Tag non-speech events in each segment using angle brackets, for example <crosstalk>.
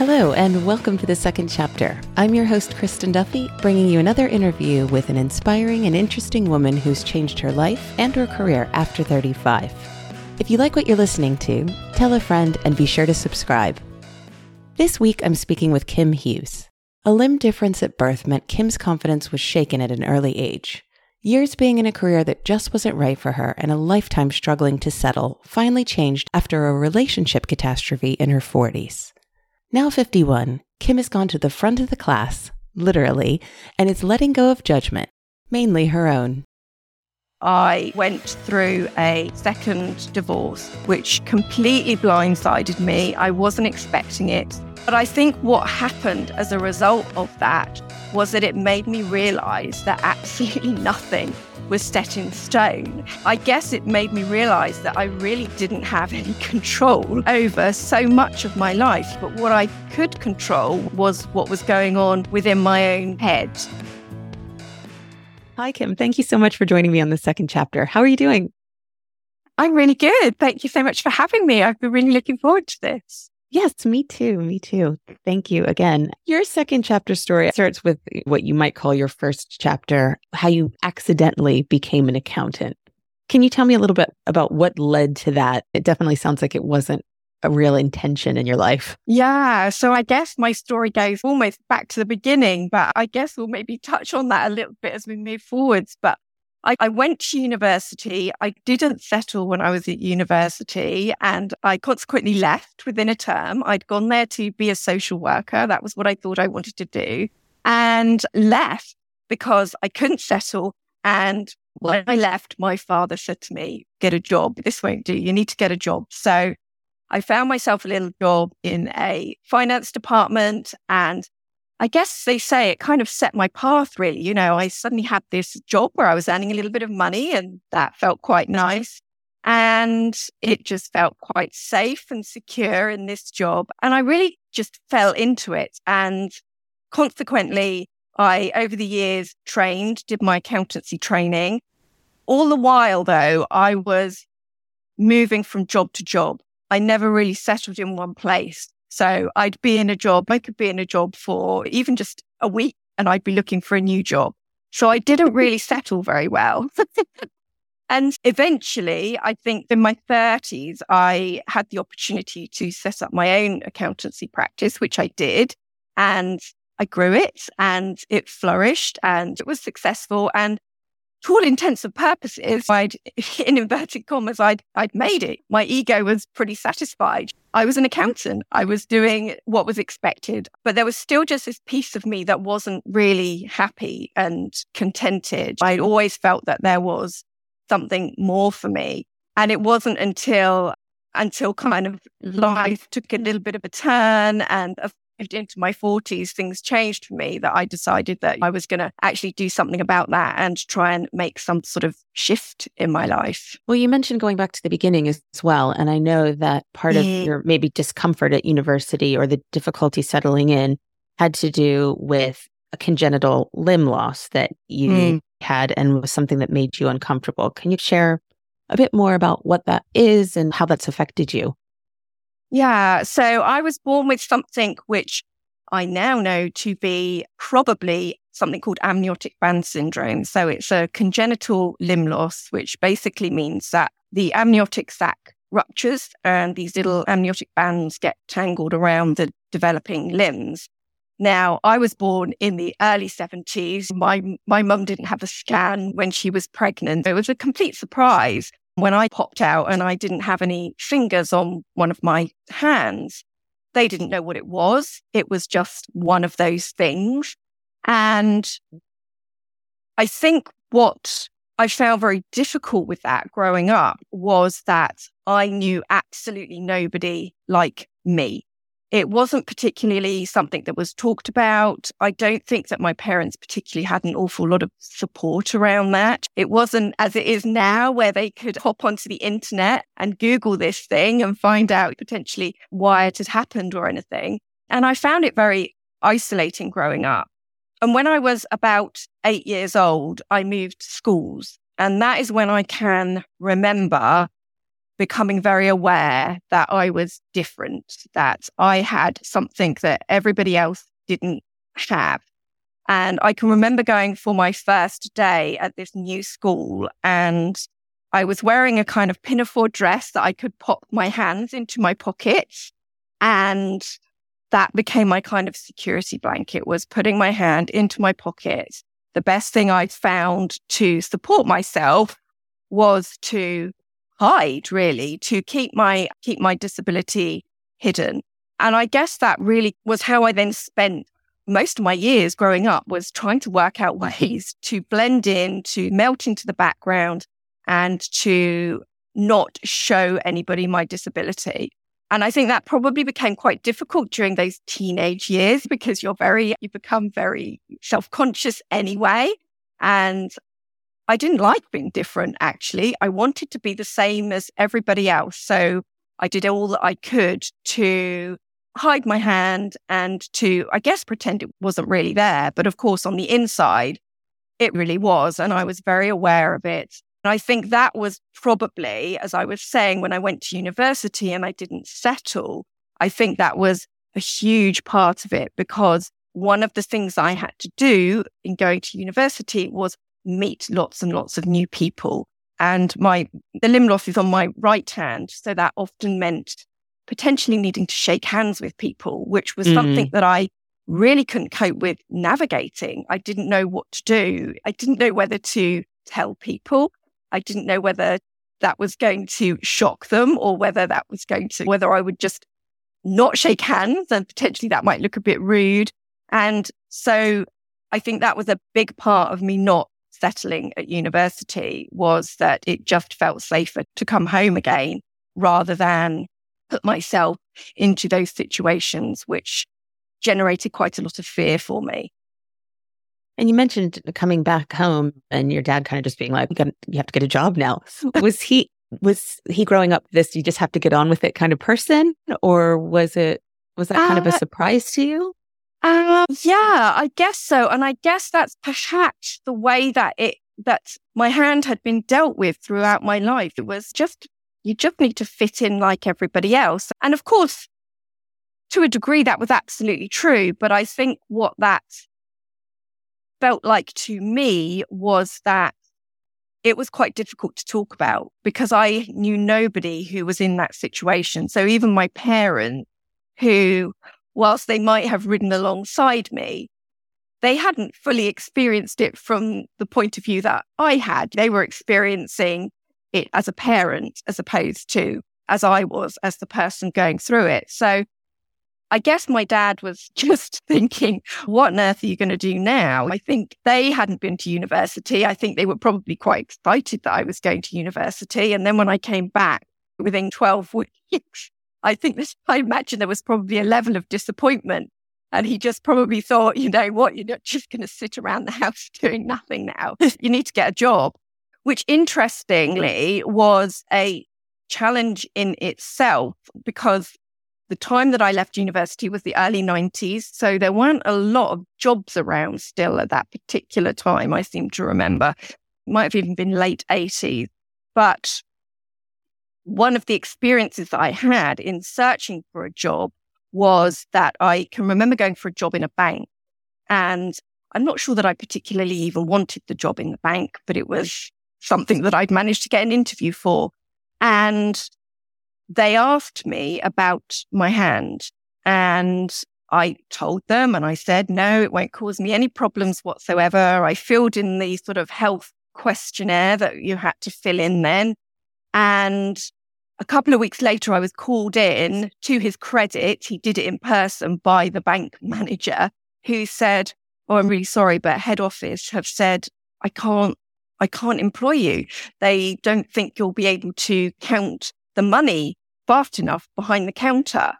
Hello, and welcome to the second chapter. I'm your host, Kristin Duffy, bringing you another interview with an inspiring and interesting woman who's changed her life and her career after 35. If you like what you're listening to, tell a friend and be sure to subscribe. This week, I'm speaking with Kim Hughes. A limb difference at birth meant Kim's confidence was shaken at an early age. Years being in a career that just wasn't right for her and a lifetime struggling to settle finally changed after a relationship catastrophe in her 40s. Now 51, Kim has gone to the front of the class, literally, and is letting go of judgment, mainly her own. I went through a second divorce, which completely blindsided me. I wasn't expecting it. But I think what happened as a result of that was that it made me realize that absolutely nothing was set in stone. I guess it made me realize that I really didn't have any control over so much of my life. But what I could control was what was going on within my own head. Hi, Kim. Thank you so much for joining me on the second chapter. How are you doing? I'm really good. Thank you so much for having me. I've been really looking forward to this. Yes, me too. Me too. Thank you again. Your second chapter story starts with what you might call your first chapter, how you accidentally became an accountant. Can you tell me a little bit about what led to that? It definitely sounds like it wasn't a real intention in your life. Yeah. So I guess my story goes almost back to the beginning, but I guess we'll maybe touch on that a little bit as we move forwards. But I, I, went to university. I didn't settle when I was at university and I consequently left within a term. I'd gone there to be a social worker. That was what I thought I wanted to do and left because I couldn't settle. And when I left, my father said to me, get a job. This won't do. You need to get a job. So I found myself a little job in a finance department and I guess they say it kind of set my path, really. You know, I suddenly had this job where I was earning a little bit of money and that felt quite nice. And it just felt quite safe and secure in this job. And I really just fell into it. And consequently, I, over the years, trained, did my accountancy training. All the while, though, I was moving from job to job. I never really settled in one place. So I'd be in a job, I could be in a job for even just a week and I'd be looking for a new job. So I didn't really <laughs> settle very well. <laughs> and eventually, I think in my 30s, I had the opportunity to set up my own accountancy practice, which I did. And I grew it and it flourished and it was successful. And to all intents and purposes, I'd, <laughs> in inverted commas, I'd, I'd made it. My ego was pretty satisfied. I was an accountant. I was doing what was expected, but there was still just this piece of me that wasn't really happy and contented. I'd always felt that there was something more for me. And it wasn't until until kind of life took a little bit of a turn and a into my 40s, things changed for me that I decided that I was going to actually do something about that and try and make some sort of shift in my life. Well, you mentioned going back to the beginning as well. And I know that part of your maybe discomfort at university or the difficulty settling in had to do with a congenital limb loss that you mm. had and was something that made you uncomfortable. Can you share a bit more about what that is and how that's affected you? Yeah. So I was born with something which I now know to be probably something called amniotic band syndrome. So it's a congenital limb loss, which basically means that the amniotic sac ruptures and these little amniotic bands get tangled around the developing limbs. Now, I was born in the early 70s. My, my mum didn't have a scan when she was pregnant. It was a complete surprise when I popped out and I didn't have any fingers on one of my hands, they didn't know what it was. It was just one of those things. And I think what I found very difficult with that growing up was that I knew absolutely nobody like me. It wasn't particularly something that was talked about. I don't think that my parents particularly had an awful lot of support around that. It wasn't as it is now where they could hop onto the internet and Google this thing and find out potentially why it had happened or anything. And I found it very isolating growing up. And when I was about eight years old, I moved schools. And that is when I can remember becoming very aware that I was different, that I had something that everybody else didn't have. And I can remember going for my first day at this new school and I was wearing a kind of pinafore dress that I could pop my hands into my pockets. And that became my kind of security blanket was putting my hand into my pocket. The best thing I'd found to support myself was to hide really to keep my keep my disability hidden. And i guess that really was how i then spent most of my years growing up was trying to work out mm-hmm. ways to blend in to melt into the background and to not show anybody my disability. And I think that probably became quite difficult during those teenage years because you're very, you become very self conscious anyway. And I didn't like being different, actually. I wanted to be the same as everybody else. So I did all that I could to hide my hand and to, I guess, pretend it wasn't really there. But of course, on the inside, it really was. And I was very aware of it. And I think that was probably, as I was saying, when I went to university and I didn't settle, I think that was a huge part of it because one of the things I had to do in going to university was meet lots and lots of new people. And my the limb loss is on my right hand, so that often meant potentially needing to shake hands with people, which was mm-hmm. something that I really couldn't cope with navigating. I didn't know what to do. I didn't know whether to tell people. I didn't know whether that was going to shock them or whether that was going to, whether I would just not shake hands and potentially that might look a bit rude. And so I think that was a big part of me not settling at university was that it just felt safer to come home again rather than put myself into those situations, which generated quite a lot of fear for me. And you mentioned coming back home and your dad kind of just being like, you have to get a job now. <laughs> Was he, was he growing up this, you just have to get on with it kind of person? Or was it, was that kind uh, of a uh, surprise to you? Um, yeah, I guess so. And I guess that's perhaps the way that it, that my hand had been dealt with throughout my life. It was just, you just need to fit in like everybody else. And of course, to a degree, that was absolutely true. But I think what that felt like to me was that it was quite difficult to talk about because I knew nobody who was in that situation. So even my parents, who whilst they might have ridden alongside me, they hadn't fully experienced it from the point of view that I had. They were experiencing it as a parent as opposed to as I was as the person going through it. So I guess my dad was <laughs> just thinking, what on earth are you going to do now? I think they hadn't been to university. I think they were probably quite excited that I was going to university. And then when I came back within 12 <laughs> weeks, I think this, I imagine there was probably a level of disappointment. And he just probably thought, you know what, you're not just going to sit around the <laughs> house doing nothing now. you need to get a job, which interestingly was a challenge in itself because the time that I left university was the early 90s. So there weren't a lot of jobs around still at that particular time, I seem to remember. Might have even been late 80s. But one of the experiences that I had in searching for a job was that I can remember going for a job in a bank. And I'm not sure that I particularly even wanted the job in the bank, but it was something that I'd managed to get an interview for. And they asked me about my hand. And I told them and I said, no, it won't cause me any problems whatsoever. I filled in the sort of health questionnaire that you had to fill in then. And a couple of weeks later, I was called in to his credit. He did it in person by the bank <laughs> manager who said, Oh, I'm really sorry, but head office have said, I can't, I can't employ you. They don't think you'll be able to count the money fast enough behind the counter.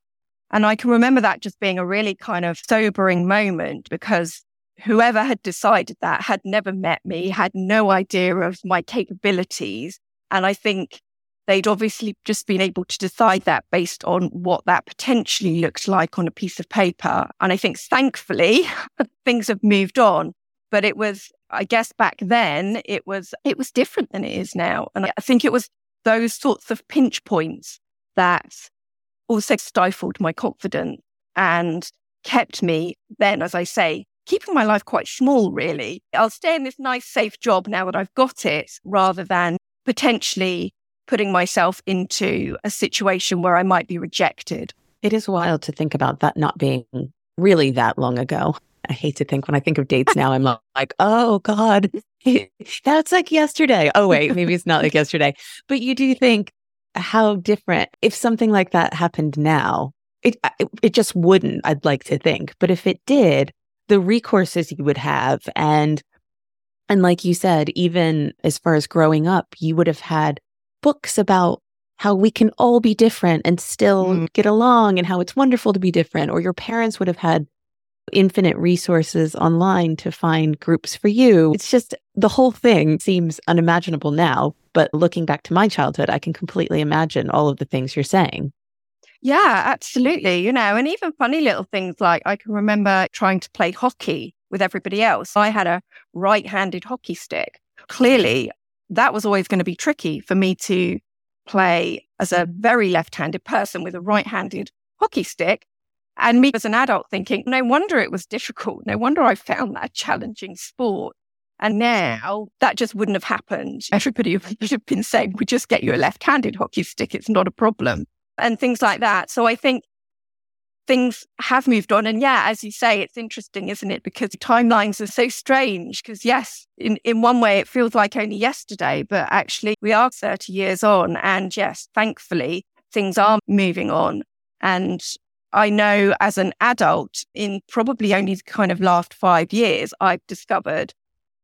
And I can remember that just being a really kind of sobering moment because whoever had decided that had never met me, had no idea of my capabilities. And I think they'd obviously just been able to decide that based on what that potentially looked like on a piece of paper. And I think thankfully <laughs> things have moved on. But it was, I guess back then it was, it was different than it is now. And I think it was those sorts of pinch points that also stifled my confidence and kept me then, as I say, keeping my life quite small, really. I'll stay in this nice, safe job now that I've got it rather than potentially putting myself into a situation where I might be rejected. It is wild to think about that not being really that long ago. I hate to think when I think of dates now, I'm <laughs> like, oh God, <laughs> that's like yesterday. Oh, wait, maybe it's not like yesterday. But you do think how different if something like that happened now, it, it just wouldn't, I'd like to think. But if it did, the recourses you would have and and like you said, even as far as growing up, you would have had books about how we can all be different and still mm. get along and how it's wonderful to be different. Or your parents would have had infinite resources online to find groups for you. It's just the whole thing seems unimaginable now. But looking back to my childhood, I can completely imagine all of the things you're saying. Yeah, absolutely. You know, and even funny little things like I can remember trying to play hockey with everybody else. I had a right handed hockey stick. Clearly, that was always going to be tricky for me to play as a very left handed person with a right handed hockey stick. And me as an adult thinking, no wonder it was difficult. No wonder I found that challenging sport. And now that just wouldn't have happened. Everybody would <laughs> have been saying, we just get you a left handed hockey stick. It's not a problem. And things like that. So I think things have moved on. And yeah, as you say, it's interesting, isn't it? Because timelines are so strange. Because yes, in, in one way, it feels like only yesterday, but actually we are 30 years on. And yes, thankfully, things are moving on. And I know as an adult, in probably only the kind of last five years, I've discovered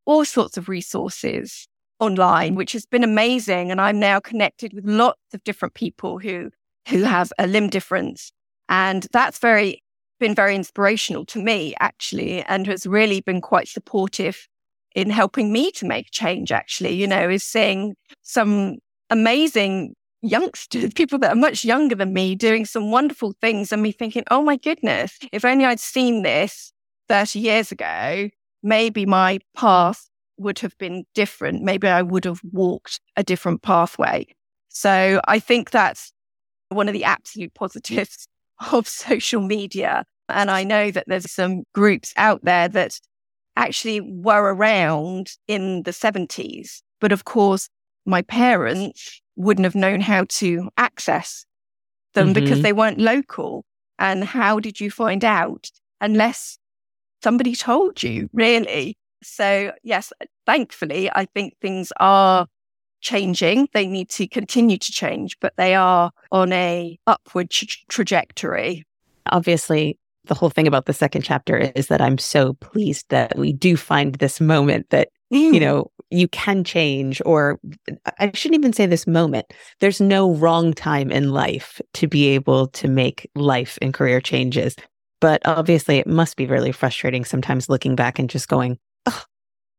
all sorts of resources online, which has been amazing. And I'm now connected with lots of different people who who have a limb difference. And that's very been very inspirational to me, actually, and has really been quite supportive in helping me to make change, actually, you know, is seeing some amazing youngsters, <laughs> people that are much younger than me, doing some wonderful things, and me thinking, oh my goodness, if only I'd seen this 30 years ago, maybe my path would have been different. Maybe I would have walked a different pathway. So I think that's one of the absolute positives <laughs> of social media. And I know that there's some groups out there that actually were around in the 70s. But of course, my parents wouldn't have known how to access them mm-hmm. because they weren't local. And how did you find out unless somebody told you, really? So, yes, thankfully, I think things are changing. They need to continue to change, but they are on a upward tra- trajectory. Obviously, the whole thing about the second chapter is that I'm so pleased that we do find this moment that mm. you know you can change or I shouldn't even say this moment. There's no wrong time in life to be able to make life and career changes. But obviously it must be really frustrating sometimes looking back and just going, oh,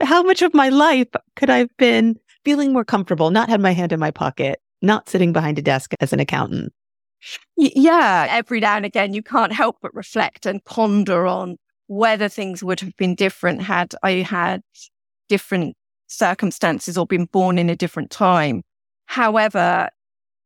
how much of my life could I have been feeling more comfortable, not had my hand in my pocket, not sitting behind a desk as an accountant? Yeah, every now and again, you can't help but reflect and ponder on whether things would have been different had I had different circumstances or been born in a different time. However,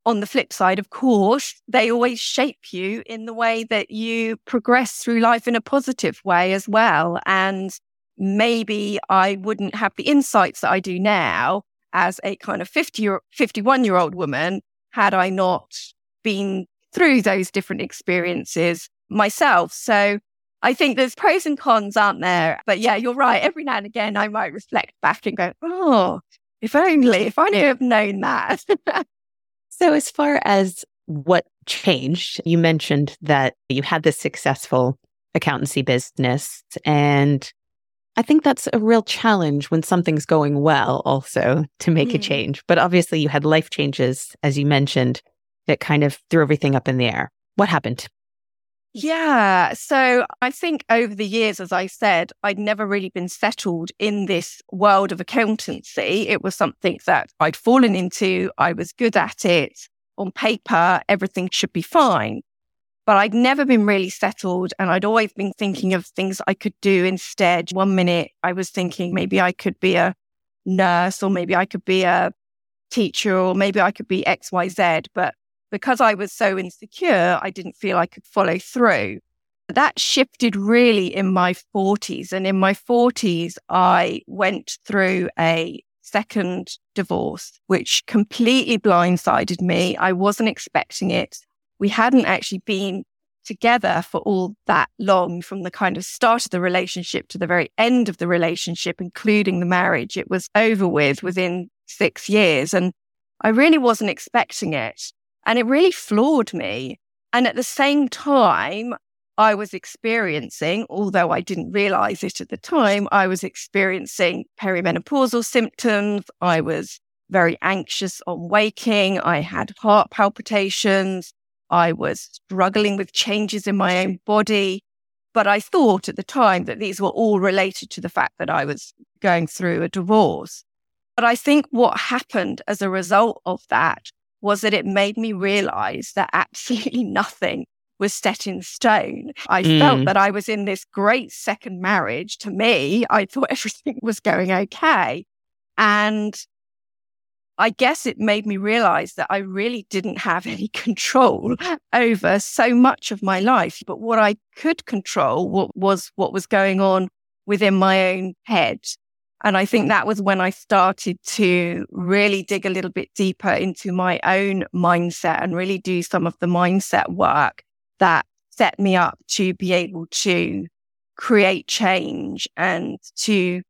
on the flip side, of course, they always shape you in the way that you progress through life in a positive way as well. And maybe I wouldn't have the insights that I do now as a kind of 50 year, 51 year old woman had I not been through those different experiences myself. So I think there's pros and cons, aren't there? But yeah, you're right. Every now and again, I might reflect back and go, oh, if only, if I knew have known that. <laughs> so, as far as what changed, you mentioned that you had this successful accountancy business. And I think that's a real challenge when something's going well, also to make mm. a change. But obviously, you had life changes, as you mentioned, that kind of threw everything up in the air. What happened? Yeah. So I think over the years, as I said, I'd never really been settled in this world of accountancy. It was something that I'd fallen into. I was good at it. On paper, everything should be fine. But I'd never been really settled and I'd always been thinking of things I could do instead. One minute I was thinking maybe I could be a nurse or maybe I could be a teacher or maybe I could be XYZ. But because I was so insecure, I didn't feel I could follow through. That shifted really in my 40s. And in my 40s, I went through a second divorce, which completely blindsided me. I wasn't expecting it. We hadn't actually been together for all that long from the kind of start of the relationship to the very end of the relationship, including the marriage. It was over with within six years. And I really wasn't expecting it. And it really floored me. And at the same time, I was experiencing, although I didn't realize it at the time, I was experiencing perimenopausal symptoms. I was very anxious on waking. I had heart palpitations. I was struggling with changes in my own body. But I thought at the time that these were all related to the fact that I was going through a divorce. But I think what happened as a result of that was that it made me realize that absolutely <laughs> nothing was set in stone. I mm. felt that I was in this great second marriage. To me, I thought <laughs> everything was going okay. And I guess it made me realize that I really didn't have <laughs> any control over so much of my life. But what I could control was what was going on within my own head. And I think that was when I started to really dig a little bit deeper into my own mindset and really do some of the mindset work that set me up to be able to create change and to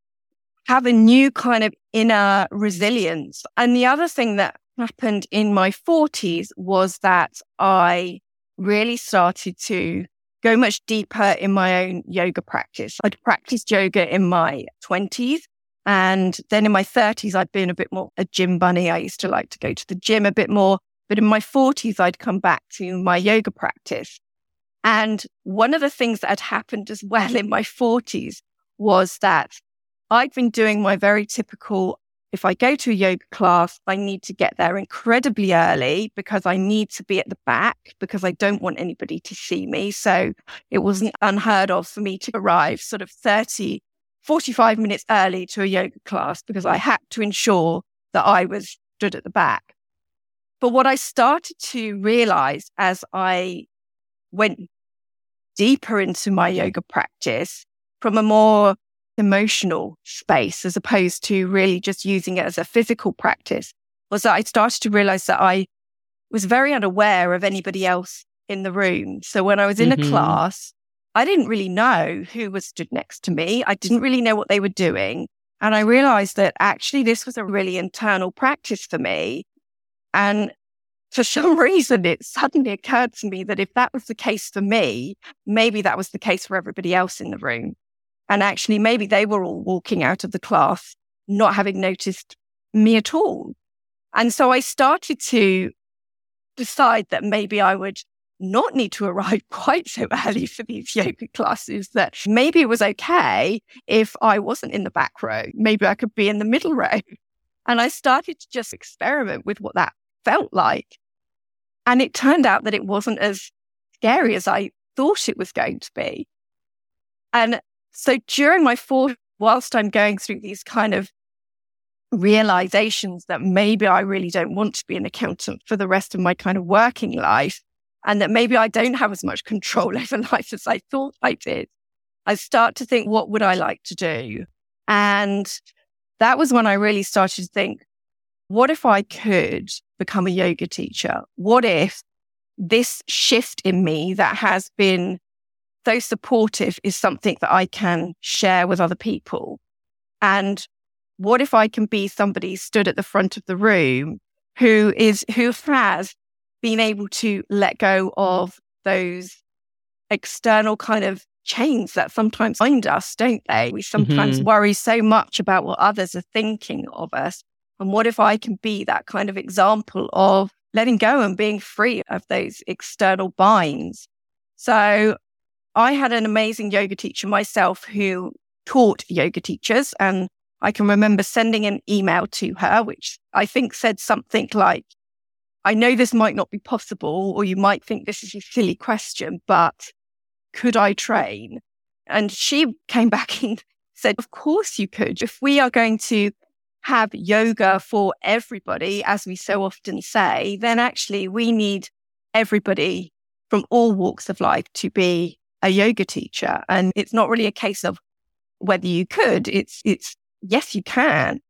have a new kind of inner resilience. And the other thing that happened in my 40s was that I really started to go much deeper in my own yoga practice. I'd practiced yoga in my 20s. And then in my 30s, I'd been a bit more a gym bunny. I used to like to go to the gym a bit more. But in my 40s, I'd come back to my yoga practice. And one of the things that had happened as well in my 40s was that I'd been doing my very typical if I go to a yoga class, I need to get there incredibly early because I need to be at the back because I don't want anybody to see me. So it wasn't unheard of for me to arrive sort of 30, 45 minutes early to a yoga class because I had to ensure that I was stood at the back. But what I started to realize as I went deeper into my yoga practice from a more emotional space as opposed to really just using it as a physical practice was that I started to realize that I was very unaware of anybody else in the room. So when I was in mm-hmm. a class, I didn't really know who was stood next to me. I didn't really know what they were doing. And I realized that actually this was a really internal practice for me. And for <laughs> some reason, it suddenly occurred to me that if that was the case for me, maybe that was the case for everybody else in the room. And actually, maybe they were all walking out of the class not having noticed me at all. And so I started to decide that maybe I would not need to arrive <laughs> quite so early for these <laughs> yoga classes, that maybe it was okay if I wasn't in the back row. Maybe I could be in the middle row. <laughs> And I started to just experiment with what that felt like. And it turned out that it wasn't as scary as I thought it was going to be. And so during my fourth, whilst I'm going through these kind of realizations that maybe I really don't want to be an accountant for the rest of my kind of working life, and that maybe I don't have as much control <laughs> over life as I thought I did, I start to think, what would I like to do? And that was when I really started to think, what if I could become a yoga teacher? What if this shift in me that has been so supportive is something that I can share with other people? And what if I can be somebody stood at the front of the room who is, who has been able to let go of those external kind of chains that sometimes bind us, don't they? We sometimes mm-hmm. worry so much about what others are thinking of us and what if I can be that kind of example of letting go and being free of those external binds? So I had an amazing yoga teacher myself who taught yoga teachers. And I can remember sending an email to her, which I think said something like, I know this might not be possible, or you might think this is a silly question, but could I train? And she came <laughs> back and said, Of course you could. If we are going to have yoga for everybody, as we so often say, then actually we need everybody from all walks of life to be a yoga teacher. And it's not really a case of whether you could, it's, it's yes, you can.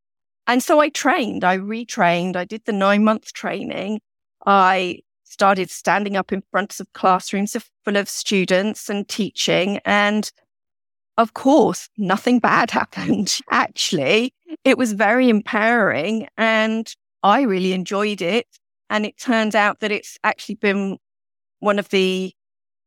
And so I trained, I retrained, I did the nine month training. I started standing up in front of classrooms full of students and teaching. And of course, nothing bad <laughs> happened. Actually, it was very empowering and I really enjoyed it. And it turns out that it's actually been one of the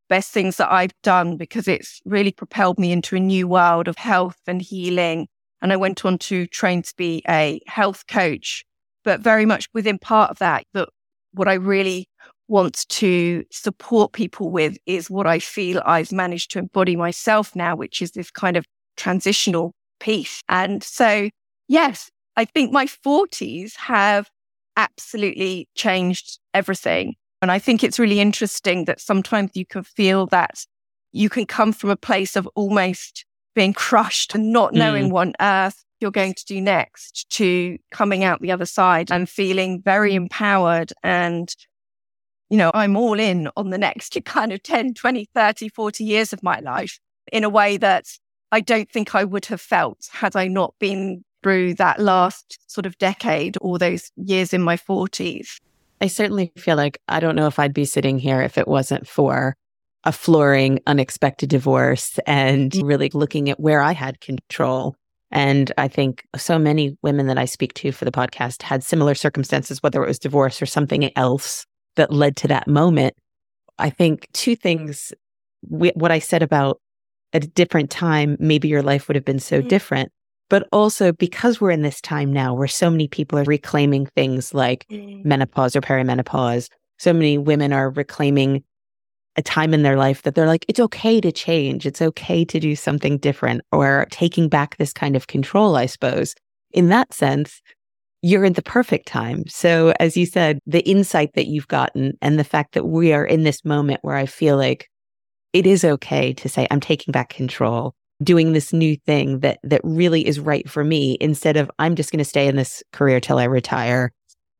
best things that I've done because it's really propelled me into a new world of health and healing. And I went on to train to be a health coach, but very much within part of that, that what I really want to support people with is what I feel I've managed to embody myself now, which is this kind of transitional piece. And so, yes, I think my 40s have absolutely changed everything. And I think it's really interesting that sometimes you can feel that you can come from a place of almost being crushed and not knowing mm. what on earth you're going to do next to coming out the other side and feeling very empowered and you know, I'm all in on the next <laughs> kind of 10, 20, 30, 40 years of my life in a way that I don't think I would have felt had I not been through that last sort of decade or those years in my 40s. I certainly feel like I don't know if I'd be sitting here if it wasn't for a flooring, unexpected divorce and mm. really looking at where I had control. And I think so many women that I speak to for the podcast had similar circumstances, whether it was divorce or something else that led to that moment. I think two things what I said about at a different time, maybe your life would have been so mm-hmm. different. But also because we're in this time now where so many people are reclaiming things like mm-hmm. menopause or perimenopause, so many women are reclaiming a time in their life that they're like, it's okay to change. It's okay to do something different or taking back this kind of control, I suppose. In that sense, you're in the perfect time. So, as you said, the insight that you've gotten and the fact that we are in this moment where I feel like it is okay to say, I'm taking back control, doing this new thing that, that really is right for me instead of I'm just going to stay in this career till I retire.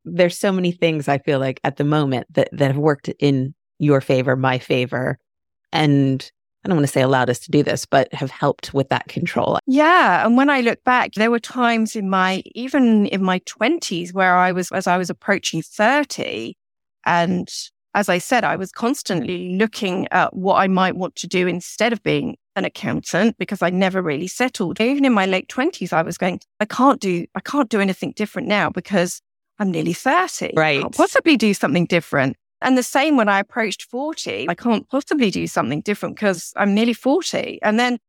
There's so many things I feel like at the moment that, that have worked in your favor, my favor. And I don't want to say allowed us to do this, but have helped with that control. Yeah. And when I look back, there were times in my, even in my 20s, where I was, as I was approaching 30, and as I said, I was constantly looking at what I might want to do instead of being an accountant because I never really settled. Even in my late 20s, I was going, I can't do, I can't do anything different now because I'm nearly 30. Right. I can't possibly do something different. And the same when I approached 40, I can't possibly do something different because I'm nearly 40. And then,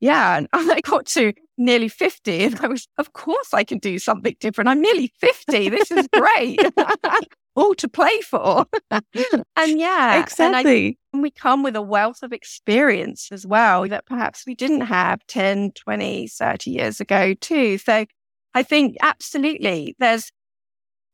yeah, and <laughs> I got to nearly 50 and I was, of course I can do something different. I'm nearly 50. This is great. <laughs> All to play for. and yeah, exactly. And, I, we come with a wealth of experience as well that perhaps we didn't have 10, 20, 30 years ago too. So I think absolutely there's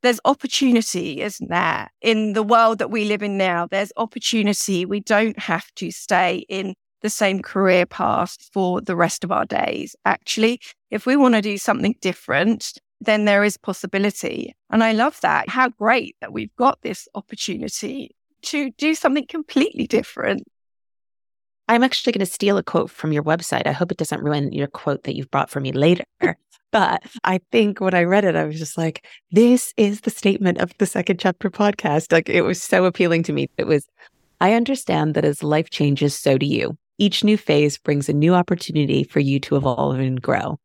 there's opportunity, isn't there? In the world that we live in now, there's opportunity. We don't have to stay in the same career path for the rest of our days. Actually, if we want to do something different, then there is possibility. And I love that. How great that we've got this opportunity to do something completely different. I'm actually going to steal a quote from your website. I hope it doesn't ruin your quote that you've brought for me later. <laughs> But I think when I read it, I was just like, this is the statement of the second chapter podcast. Like it was so appealing to me. It was, I understand that as life changes, so do you. Each new phase brings a new opportunity for you to evolve and grow.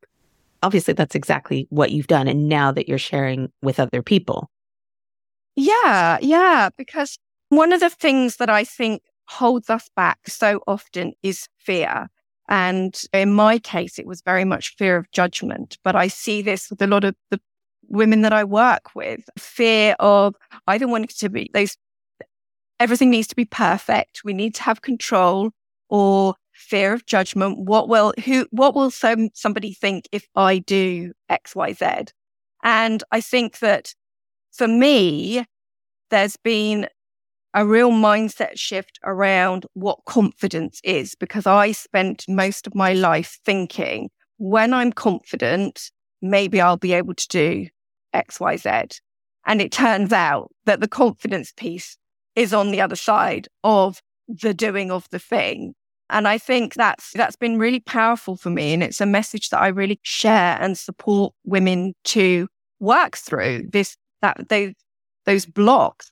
Obviously, that's exactly what you've done. And now that you're sharing with other people. Yeah, yeah. Because one of the things that I think holds us back so often is fear. And in my case, it was very much fear of judgment. But I see this with a lot of the women that I work with fear of either wanting to be those, everything needs to be perfect. We need to have control or fear of judgment. What will, who, what will some, somebody think if I do X, Y, Z? And I think that for me, there's been a real mindset shift around what confidence is because I spent most of my life thinking when I'm confident, maybe I'll be able to do X, Y, Z. And it turns out that the confidence piece is on the other side of the doing of the thing. And I think that's that's been really powerful for me. And it's a message that I really share and support women to work through. This that those those blocks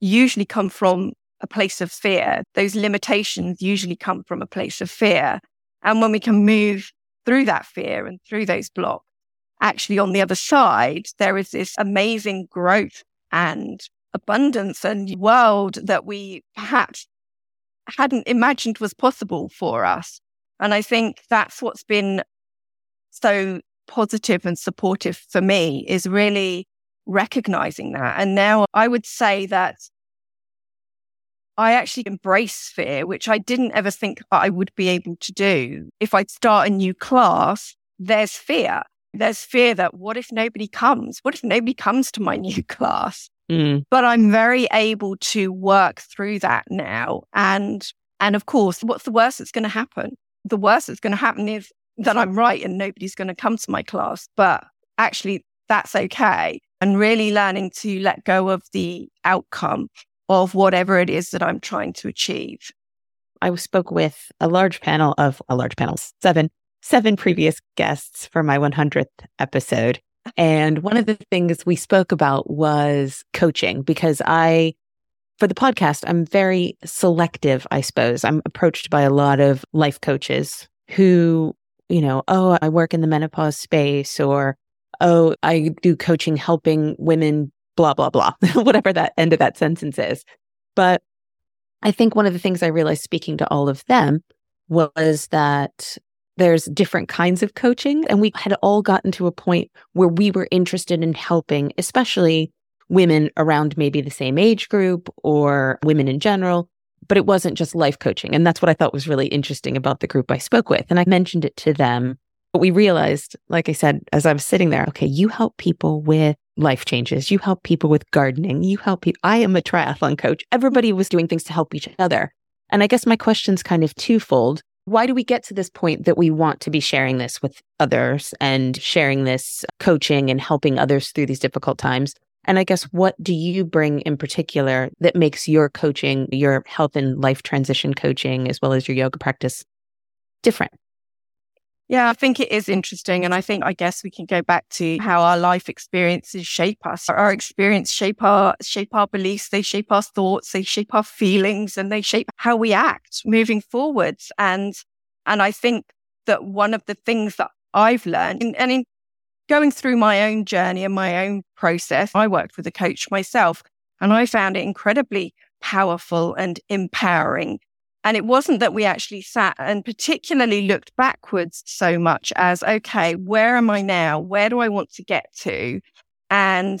usually come from a place of fear. Those limitations usually come from a place of fear. And when we can move through that fear and through those blocks, actually on the other side, there is this amazing growth and abundance and world that we perhaps hadn't imagined was possible for us. And I think that's what's been so positive and supportive for me is really recognizing that. And now I would say that I actually embrace fear, which I didn't ever think I would be able to do. If I start a new class, there's fear. There's fear that what if nobody comes? What if nobody comes to my <laughs> new class? Mm. But I'm very able to work through that now. And and of course, what's the worst that's going to happen? The worst that's going to happen is that I'm right and nobody's going to come to my class. But actually, that's okay. And really learning to let go of the outcome of whatever it is that I'm trying to achieve. I spoke with a large panel of a large panel, seven, seven previous guests for my 100th episode. And one of the things we spoke about was coaching because I, for the podcast, I'm very selective, I suppose. I'm approached by a lot of life coaches who, you know, oh, I work in the menopause space or, oh, I do coaching helping women blah, blah, blah, <laughs> whatever that end of that sentence is. But I think one of the things I realized speaking to all of them was that there's different kinds of coaching. And we had all gotten to a point where we were interested in helping, especially women around maybe the same age group or women in general. But it wasn't just life coaching. And that's what I thought was really interesting about the group I spoke with. And I mentioned it to them. But we realized, like I said, as I was sitting there, okay, you help people with life changes. You help people with gardening. You help people. I am a triathlon coach. Everybody was doing things to help each other. And I guess my question's kind of twofold. Why do we get to this point that we want to be sharing this with others and sharing this coaching and helping others through these difficult times? And I guess what do you bring in particular that makes your coaching, your health and life transition coaching, as well as your yoga practice different? Yeah, I think it is interesting. And I think, I guess we can go back to how our life experiences shape us. Our experience shape our, shape our beliefs. They shape our thoughts. They shape our feelings and they shape how we act moving forwards. And, and I think that one of the things that I've learned and, and in going through my own journey and my own process, I worked with a coach myself and I found it incredibly powerful and empowering and it wasn't that we actually sat and particularly looked backwards so much as, okay, where am I now? Where do I want to get to? And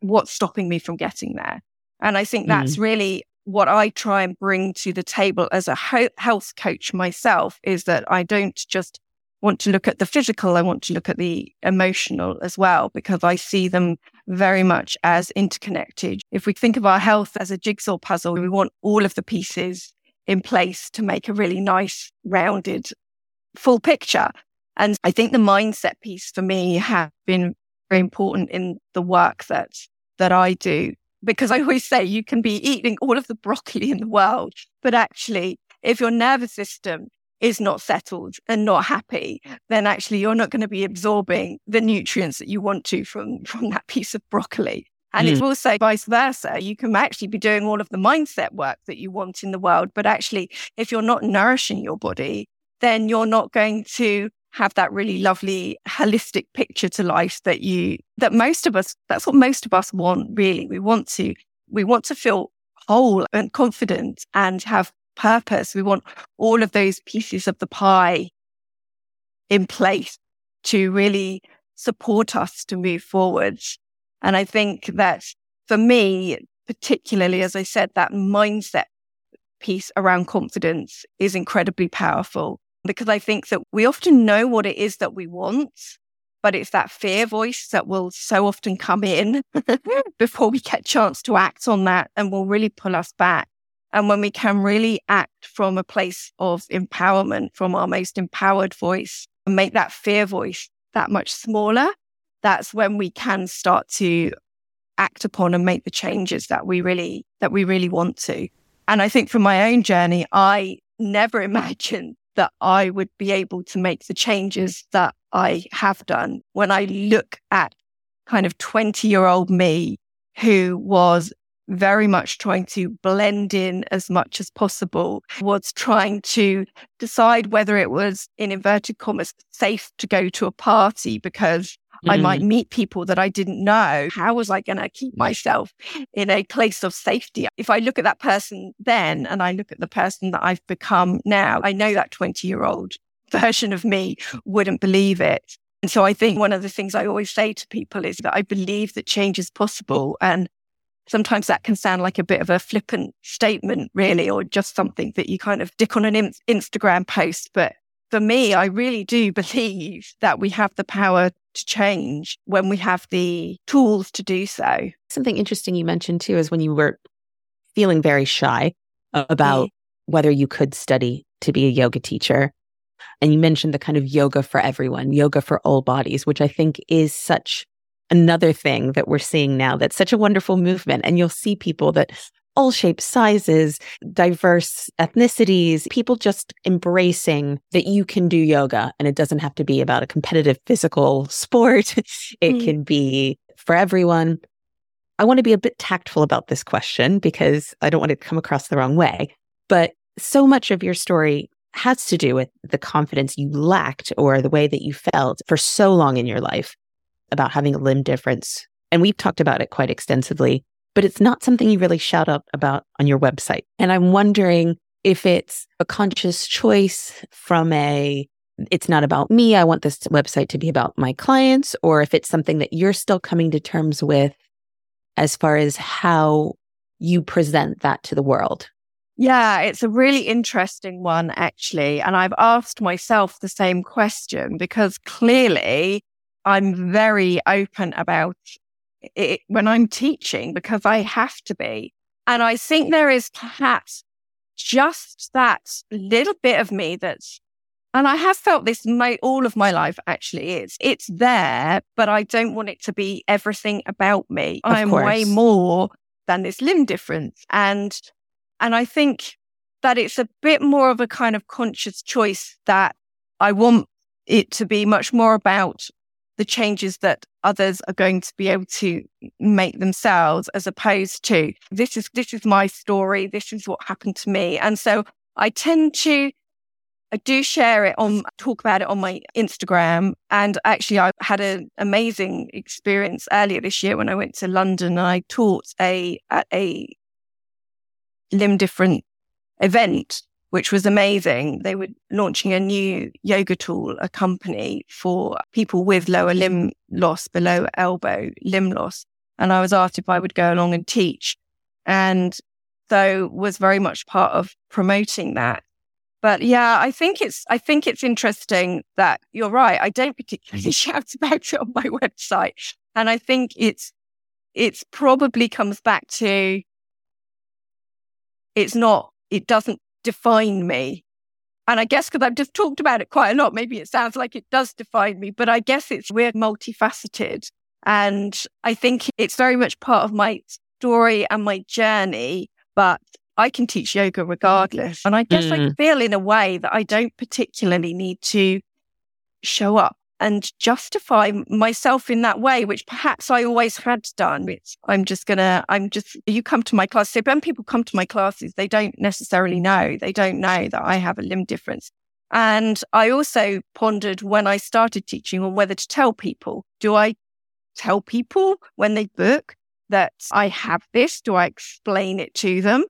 what's stopping me from getting there? And I think that's mm. really what I try and bring to the table as a health coach myself is that I don't just want to look at the physical. I want to look at the emotional as well, because I see them very much as interconnected. If we think of our health as a jigsaw puzzle, we want all of the pieces in place to make a really nice, rounded, full picture. And I think the mindset piece for me has been very important in the work that that I do. Because I always say you can be eating all of the broccoli in the world, but actually, if your nervous system is not settled and not happy, then actually you're not going to be absorbing the nutrients that you want to from, from that piece of broccoli. And mm. it's also vice versa. You can actually be doing all of the mindset work that you want in the world. But actually, if you're not nourishing your body, then you're not going to have that really lovely holistic picture to life that you, that most of us, that's what most of us want, really. We want to, we want to feel whole and confident and have purpose. We want all of those pieces of the pie in place to really support us to move forwards. And I think that for me, particularly, as I said, that mindset piece around confidence is incredibly powerful because I think that we often know what it is that we want, but it's that fear voice that will so often come in <laughs> before we get a chance to act on that and will really pull us back. And when we can really act from a place of empowerment, from our most empowered voice, and make that fear voice that much smaller, that's when we can start to act upon and make the changes that we really that we really want to. And I think from my own journey, I never <laughs> imagined that I would be able to make the changes that I have done. When I look at kind of 20 year old me who was very much trying to blend in as much as possible, was trying to decide whether it was, in inverted commas, safe to go to a party because mm. I might mm. meet people that I didn't know. How was I going to keep myself in a place of safety? If I look at that person then and I look at the person that I've become now, I know that 20 year old version of me wouldn't believe it. And so I think one of the things I always say to people is that I believe that change is possible. And sometimes that can sound like a bit of a flippant statement, really, or just something that you kind of dick on an in- Instagram post. But for me, I really do believe that we have the power to change when we have the tools to do so. Something interesting you mentioned too is when you were feeling very shy about mm. whether you could study to be a yoga teacher. And you mentioned the kind of yoga for everyone, yoga for all bodies, which I think is such another thing that we're seeing now that's such a wonderful movement. And you'll see people that all shapes, sizes, diverse ethnicities, people just embracing that you can do yoga and it doesn't have to be about a competitive physical sport. <laughs> it mm. can be for everyone. I want to be a bit tactful about this question because I don't want it to come across the wrong way. But so much of your story has to do with the confidence you lacked or the way that you felt for so long in your life about having a limb difference. And we've talked about it quite extensively, but it's not something you really shout out about on your website. And I'm wondering if it's a conscious choice from a it's not about me. I want this website to be about my clients, or if it's something that you're still coming to terms with as far as how you present that to the world. Yeah, it's a really interesting one, actually. And I've asked myself the same question because clearly I'm very open about it when I'm teaching because I have to be. And I think there is perhaps just that little bit of me that's, and I have felt this my, all of my life actually is it's there, but I don't want it to be everything about me. Of I'm course. way more than this limb difference. And, and I think that it's a bit more of a kind of conscious choice that I want it to be much more about the changes that others are going to be able to make themselves as opposed to this is this is my story this is what happened to me. And so i tend to I do share it on talk about it on my Instagram. And actually I had an amazing experience earlier this year when I went to London I taught a at a limb different event which was amazing. They were launching a new yoga tool, a company for people with lower limb loss, below elbow limb loss. And I was asked if I would go along and teach. And so was very much part of promoting that. But yeah, I think it's I think it's interesting that you're right. I don't particularly <laughs> shout about it on my website. And I think it's it's probably comes back to it's not it doesn't define me. And I guess because I've just talked about it quite a lot, maybe it sounds like it does define me, but I guess it's we're multifaceted. And I think it's very much part of my story and my journey, but I can teach yoga regardless. And I guess mm. I feel in a way that I don't particularly need to show up and justify myself in that way, which perhaps I always had done. It's, I'm just gonna, I'm just, you come to my class. So when people come to my classes, they don't necessarily know, they don't know that I have a limb difference. And I also pondered when I started teaching on whether to tell people. Do I tell people when they book that I have this? Do I explain it to them?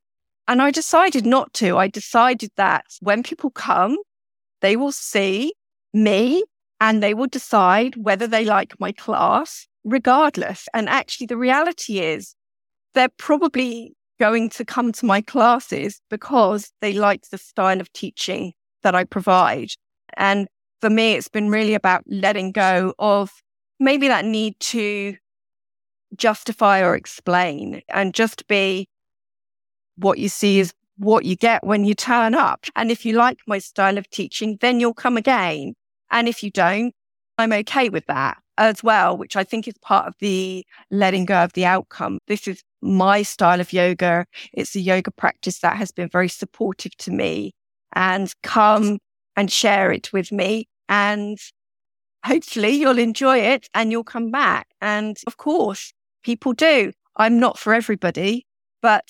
And I decided not to. I decided that when people come, they will see me and they will decide whether they like my class regardless. And actually, the reality is they're probably going to come to my classes because they like the style of teaching that I provide. And for me, it's been really about letting go of maybe that need to justify or explain and just be what you see is what you get when you turn up. And if you like my style of teaching, then you'll come again. And if you don't, I'm okay with that as well, which I think is part of the letting go of the outcome. This is my style of yoga. It's a yoga practice that has been very supportive to me and come and share it with me. And hopefully you'll enjoy it and you'll come back. And of course, people do. I'm not for everybody, but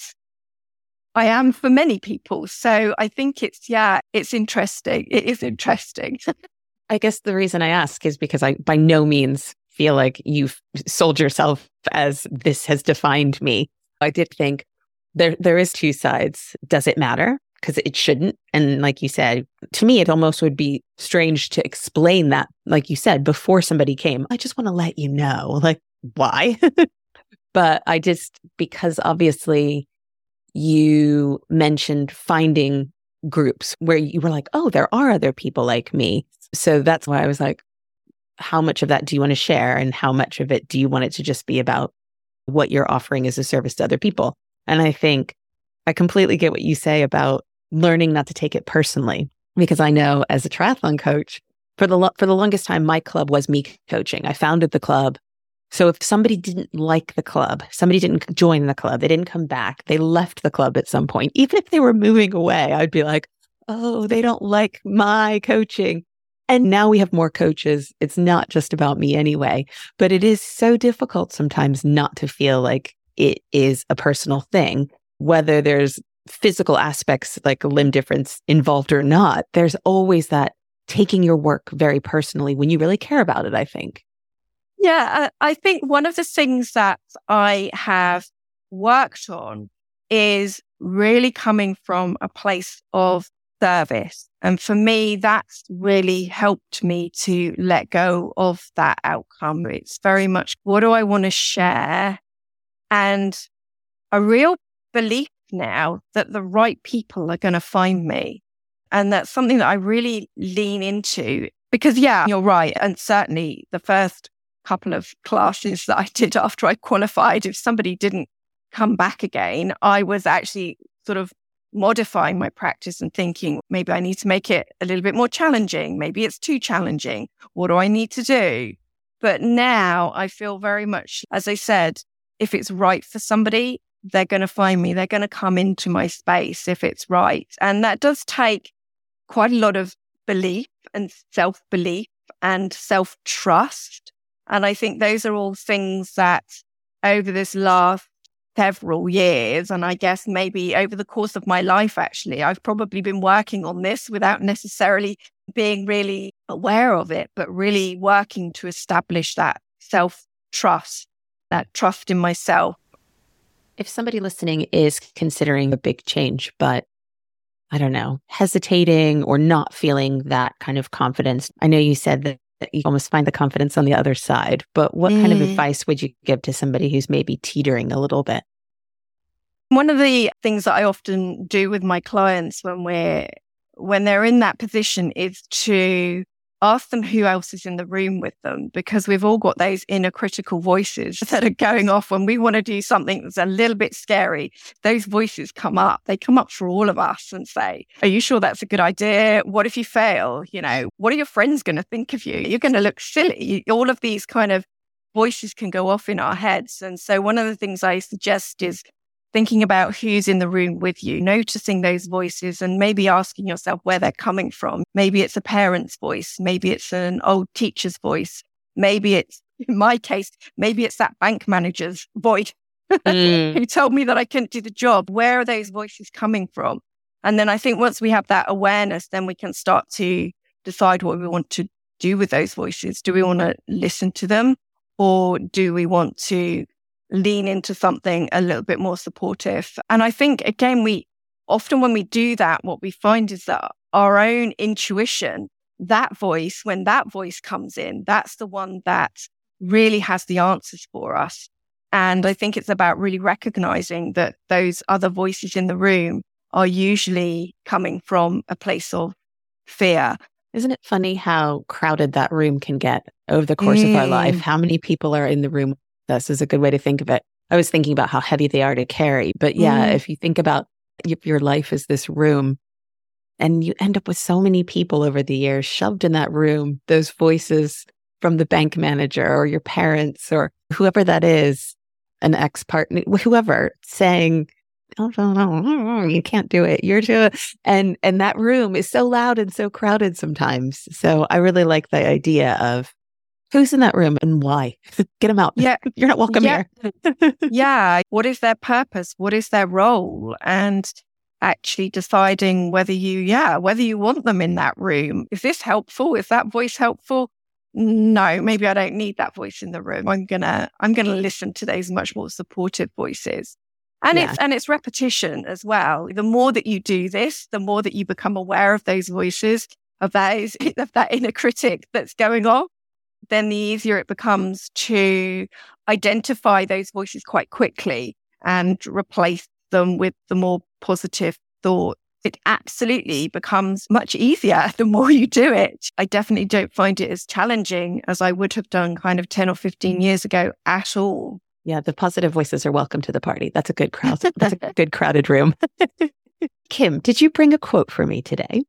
I am for many people. So I think it's, yeah, it's interesting. It is interesting. <laughs> I guess the reason I ask is because I by no means feel like you've sold yourself as this has defined me. I did think there there is two sides. Does it matter? Because it shouldn't. And like you said, to me, it almost would be strange to explain that, like you said, before somebody came. I just want to let you know, like, why? <laughs> but I just, because obviously you mentioned finding groups where you were like, oh, there are other people like me. So that's why I was like, how much of that do you want to share? And how much of it do you want it to just be about what you're offering as a service to other people? And I think I completely get what you say about learning not to take it personally, because I know as a triathlon coach, for the, lo- for the longest time, my club was me coaching. I founded the club. So if somebody didn't like the club, somebody didn't join the club, they didn't come back, they left the club at some point, even if they were moving away, I'd be like, oh, they don't like my coaching. And now we have more coaches. It's not just about me anyway, but it is so difficult sometimes not to feel like it is a personal thing, whether there's physical aspects like limb difference involved or not. There's always that taking your work very personally when you really care about it, I think. Yeah, I think one of the things that I have worked on is really coming from a place of service. And for me, that's really helped me to let go of that outcome. It's very much what do I want to share? And a real belief now that the right people are going to find me. And that's something that I really lean into because, yeah, you're right. And certainly the first couple of classes that I did after I qualified, if somebody didn't come back again, I was actually sort of modifying my practice and thinking maybe I need to make it a little bit more challenging. Maybe it's too challenging. What do I need to do? But now I feel very much, as I said, if it's right for somebody, they're going to find me. They're going to come into my space if it's right. And that does take quite a lot of belief and self belief and self trust. And I think those are all things that over this last several years. And I guess maybe over the course of my life, actually, I've probably been working on this without necessarily being really aware of it, but really working to establish that self trust, that trust in myself. If somebody listening is considering a big change, but I don't know, hesitating or not feeling that kind of confidence, I know you said that you almost find the confidence on the other side. But what mm. kind of mm. advice would you give to somebody who's maybe teetering a little bit? One of the things that I often do with my clients when we're when they're in that position is to ask them who else is in the room with them because we've all got those inner critical voices <laughs> that are going off when we want to do something that's a little bit scary. Those voices come up. They come up for all of us and say, Are you sure that's a good idea? What if you fail? You know, what are your friends going to think of you? You're going to look silly. All of these kind of voices can go off in our heads. And so one of the things I suggest is thinking about who's in the room with you, noticing those voices and maybe asking yourself where they're coming from. Maybe it's a parent's voice. Maybe it's an old teacher's voice. Maybe it's, in my case, maybe it's that bank manager's voice mm. <laughs> who told me that I couldn't do the job. Where are those voices coming from? And then I think once we have that awareness, then we can start to decide what we want to do with those voices. Do we want to listen to them or do we want to lean into something a little bit more supportive. And I think, again, we often when we do that, what we find is that our own intuition, that voice, when that voice comes in, that's the one that really has the answers for us. And I think it's about really recognizing that those other voices in the room are usually coming from a place of fear. Isn't it funny how crowded that room can get over the course mm. of our life? Mm. How many people are in the room this is a good way to think of it. I was thinking about how heavy they are to carry. But yeah, mm. if you think about if your life is this room and you end up with so many people over the years shoved in that room, those voices from the bank manager or your parents or whoever that is, an ex partner, whoever saying, oh, no, no, you can't do it. You're too, and, and that room is so loud and so crowded sometimes. So I really like the idea of who's in that room and why. <laughs> Get them out. Yeah. <laughs> You're not welcome yeah. here. <laughs> yeah. What is their purpose? What is their role? And actually deciding whether you, yeah, whether you want them in that room. Is this helpful? Is that voice helpful? No, maybe I don't need that voice in the room. I'm gonna, I'm gonna listen to those much more supportive voices. And yeah. it's and it's repetition as well. The more that you do this, the more that you become aware of those voices, of those of that inner critic that's going on, then the easier it becomes to identify those voices quite quickly and replace them with the more positive thought. It absolutely becomes much easier <laughs> the more you do it. I definitely don't find it as challenging as I would have done kind of 10 or 15 years ago at all. Yeah, the positive voices are welcome to the party. That's a good crowd. That's a <laughs> good crowded room. <laughs> Kim, did you bring a quote for me today?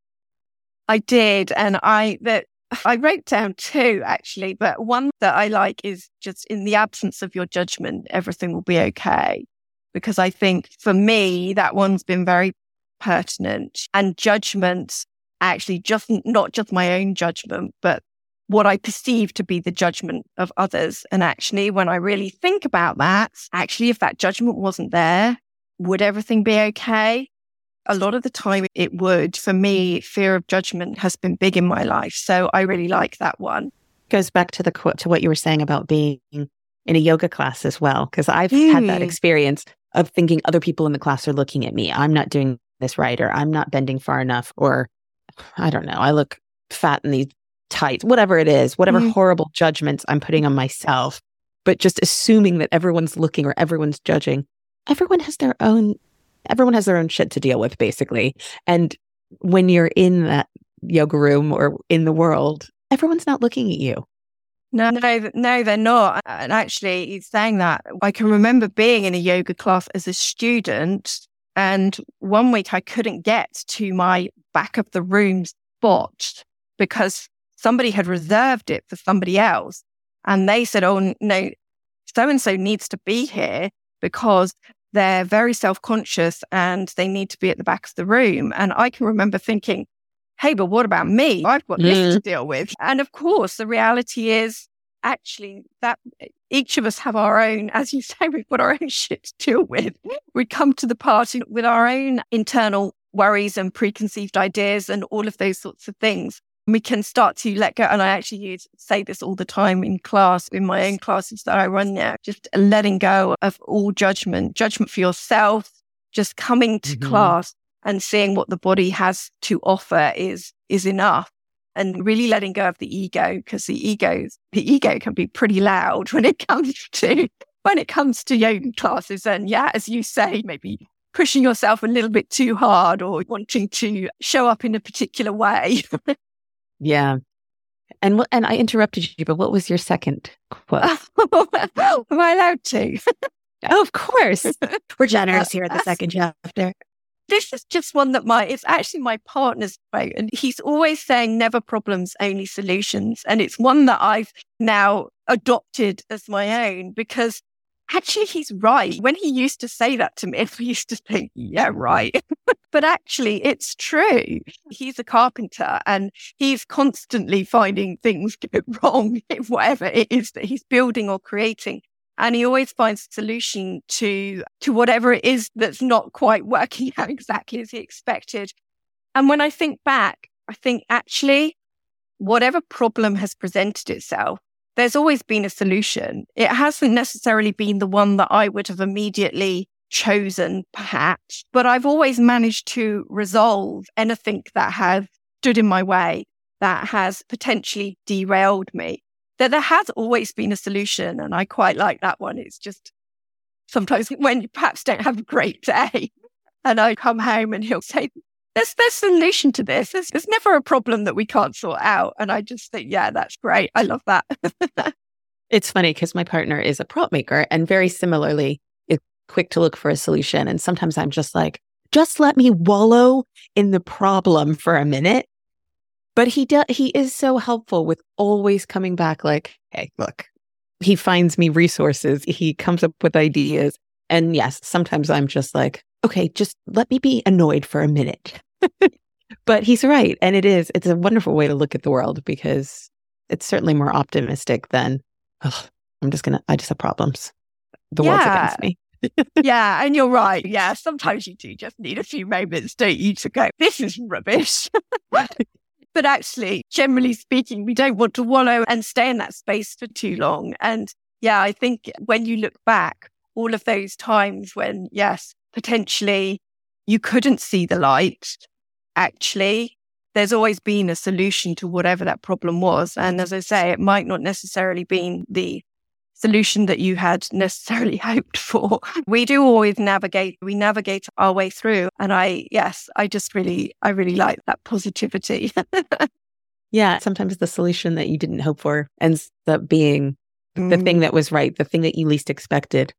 I did. And I, that I wrote down two actually, but one that I like is just in the absence of your judgment, everything will be okay. Because I think for me, that one's been very pertinent and judgment actually just not just my own judgment, but what I perceive to be the judgment of others. And actually, when I really think about that, actually, if that judgment wasn't there, would everything be okay? A lot of the time it would. For me, fear of judgment has been big in my life. So I really like that one. Goes back to the to what you were saying about being in a yoga class as well. Cause I've mm. had that hmm. experience of thinking other people in the class are looking at me. I'm not doing this right, or I'm not bending far enough, or I don't know, I look fat in these tights, whatever it is, whatever mm. horrible judgments I'm putting on myself, but just assuming that everyone's looking or everyone's judging. Everyone has their own everyone has their own shit to deal with, basically. And when you're in that yoga room or in the world, everyone's not looking at you. No, no, no, they're not. And actually, saying that. I can remember being in a yoga class as a student, and one week I couldn't get to my back of the room spot because somebody had reserved it for somebody else. And they said, Oh, no, so and so needs to be here because they're very self conscious and they need to be at the back of the room. And I can remember thinking, hey, but what about me? I've got this to mm. deal with. And of course, the reality is actually that each of us have our own, as you <laughs> say, we've got our own shit to deal with. We come to the party with our own internal worries and preconceived ideas and all of those sorts of things we can start to let go. And I actually use, say this all the time in class, in my own classes that I run now, just letting go of all judgment, judgment for yourself, just coming to mm-hmm. class and seeing what the body has to offer is, is enough. And really letting go of the ego because the ego, the ego can be pretty loud <laughs> when it comes to, when it comes to yoga classes. And yeah, as you say, maybe pushing yourself a little bit too hard or wanting to show up in a particular way. <laughs> Yeah. And what, and I interrupted you, but what was your second quote? Am I allowed to? oh, of course. <laughs> We're generous here at the second chapter. This is just one that my it's actually my partner's quote, and he's always saying never problems, only solutions. And it's one that I've now adopted as my own because actually he's right. When he used to say that to me, <laughs> I used to think, yeah, right. <laughs> but actually it's true. He's a carpenter and he's constantly finding things <laughs> go wrong whatever it is that he's building or creating. And he always finds a solution to, to whatever it is that's not quite working out exactly as he expected. And when I think back, I think actually whatever problem has presented itself, there's always been a solution. It hasn't necessarily been the one that I would have immediately chosen, perhaps, but I've always managed to resolve anything that has stood in my way, that has potentially derailed me. That there has always been a solution. And I quite like that one. It's just sometimes <laughs> when you perhaps don't have a great day and I come home and he'll <laughs> say, there's there's solution to this. There's, there's never a problem that we can't sort out. And I just think, yeah, that's great. I love that. <laughs> it's funny because my partner is a prop maker and very similarly is quick to look for a solution. And sometimes I'm just like, just let me wallow in the problem for a minute But he does, he is so helpful with always coming back like, hey, look, he finds me resources. He comes up with ideas. And yes, sometimes I'm just like, okay, just let me be annoyed for a minute. <laughs> but he's right. And it is, it's a wonderful way to look at the world because it's certainly more optimistic than, oh, I'm just going to, I just have problems. The yeah. world's against me. yeah, and you're <laughs> right. Yeah, sometimes you do just need a few moments, don't you, to go, this is rubbish. <laughs> but actually, generally speaking, we don't want to wallow and stay in that space for too long. And yeah, I think when you look back, all of those times when, yes, potentially you couldn't see the light, actually, there's always been a solution to whatever that problem was. And as I say, it might not necessarily be the solution that you had <laughs> necessarily hoped for. We do always navigate, we navigate our way through. And I, yes, I just really, I really like that positivity. <laughs> yeah. Sometimes the solution that you didn't hope for ends up being mm. the thing mm. that was right, the thing that you least expected,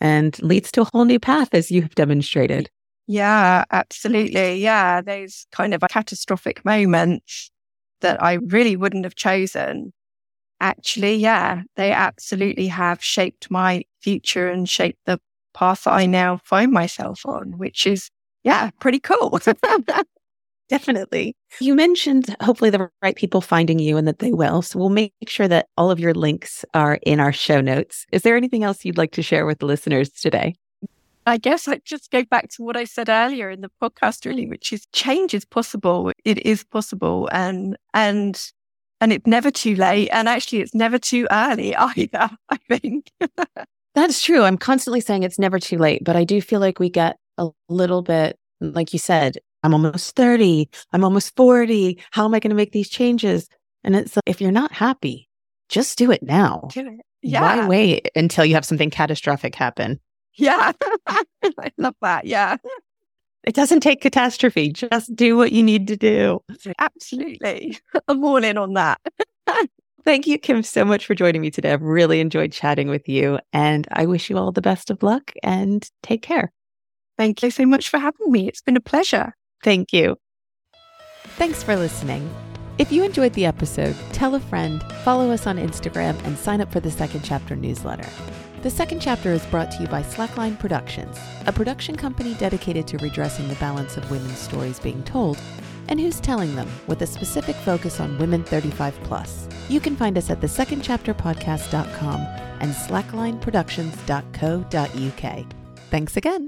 and leads to a whole new path, as you have demonstrated. Yeah, absolutely. Yeah. Those kind of catastrophic moments that I really wouldn't have chosen actually, yeah, they absolutely have shaped my future and shaped the path I now find myself on, which is, yeah, pretty cool. <laughs> Definitely. You mentioned hopefully the right people finding you and that they will. So we'll make sure that all of your links are in our show notes. Is there anything else you'd like to share with the listeners today? I guess I just go back to what I said earlier in the podcast, really, which is change is possible. It is possible. And, and and it's never too late. And actually, it's never too early <laughs> either, I think. <laughs> That's true. I'm constantly saying it's never too late, but I do feel like we get a little bit, like you said, I'm almost 30, I'm almost 40. How am I going to make these changes? And it's like, if you're not happy, just do it now. Do it. Yeah. Why wait until you have something catastrophic happen? Yeah. <laughs> I love that. Yeah. It doesn't take catastrophe. Just do what you need to do. Absolutely. <laughs> I'm all in on that. <laughs> Thank you, Kim, so much for joining me today. I've really enjoyed chatting with you, and I wish you all the best of luck and take care. Thank you so much for having me. It's been a pleasure. Thank you. Thanks for listening. If you enjoyed the episode, tell a friend, follow us on Instagram, and sign up for the second chapter newsletter. The second chapter is brought to you by Slackline Productions, a production company dedicated to redressing the balance of women's stories being told and who's telling them with a specific focus on women 35 plus. You can find us at thesecondchapterpodcast.com and slacklineproductions.co.uk. Thanks again.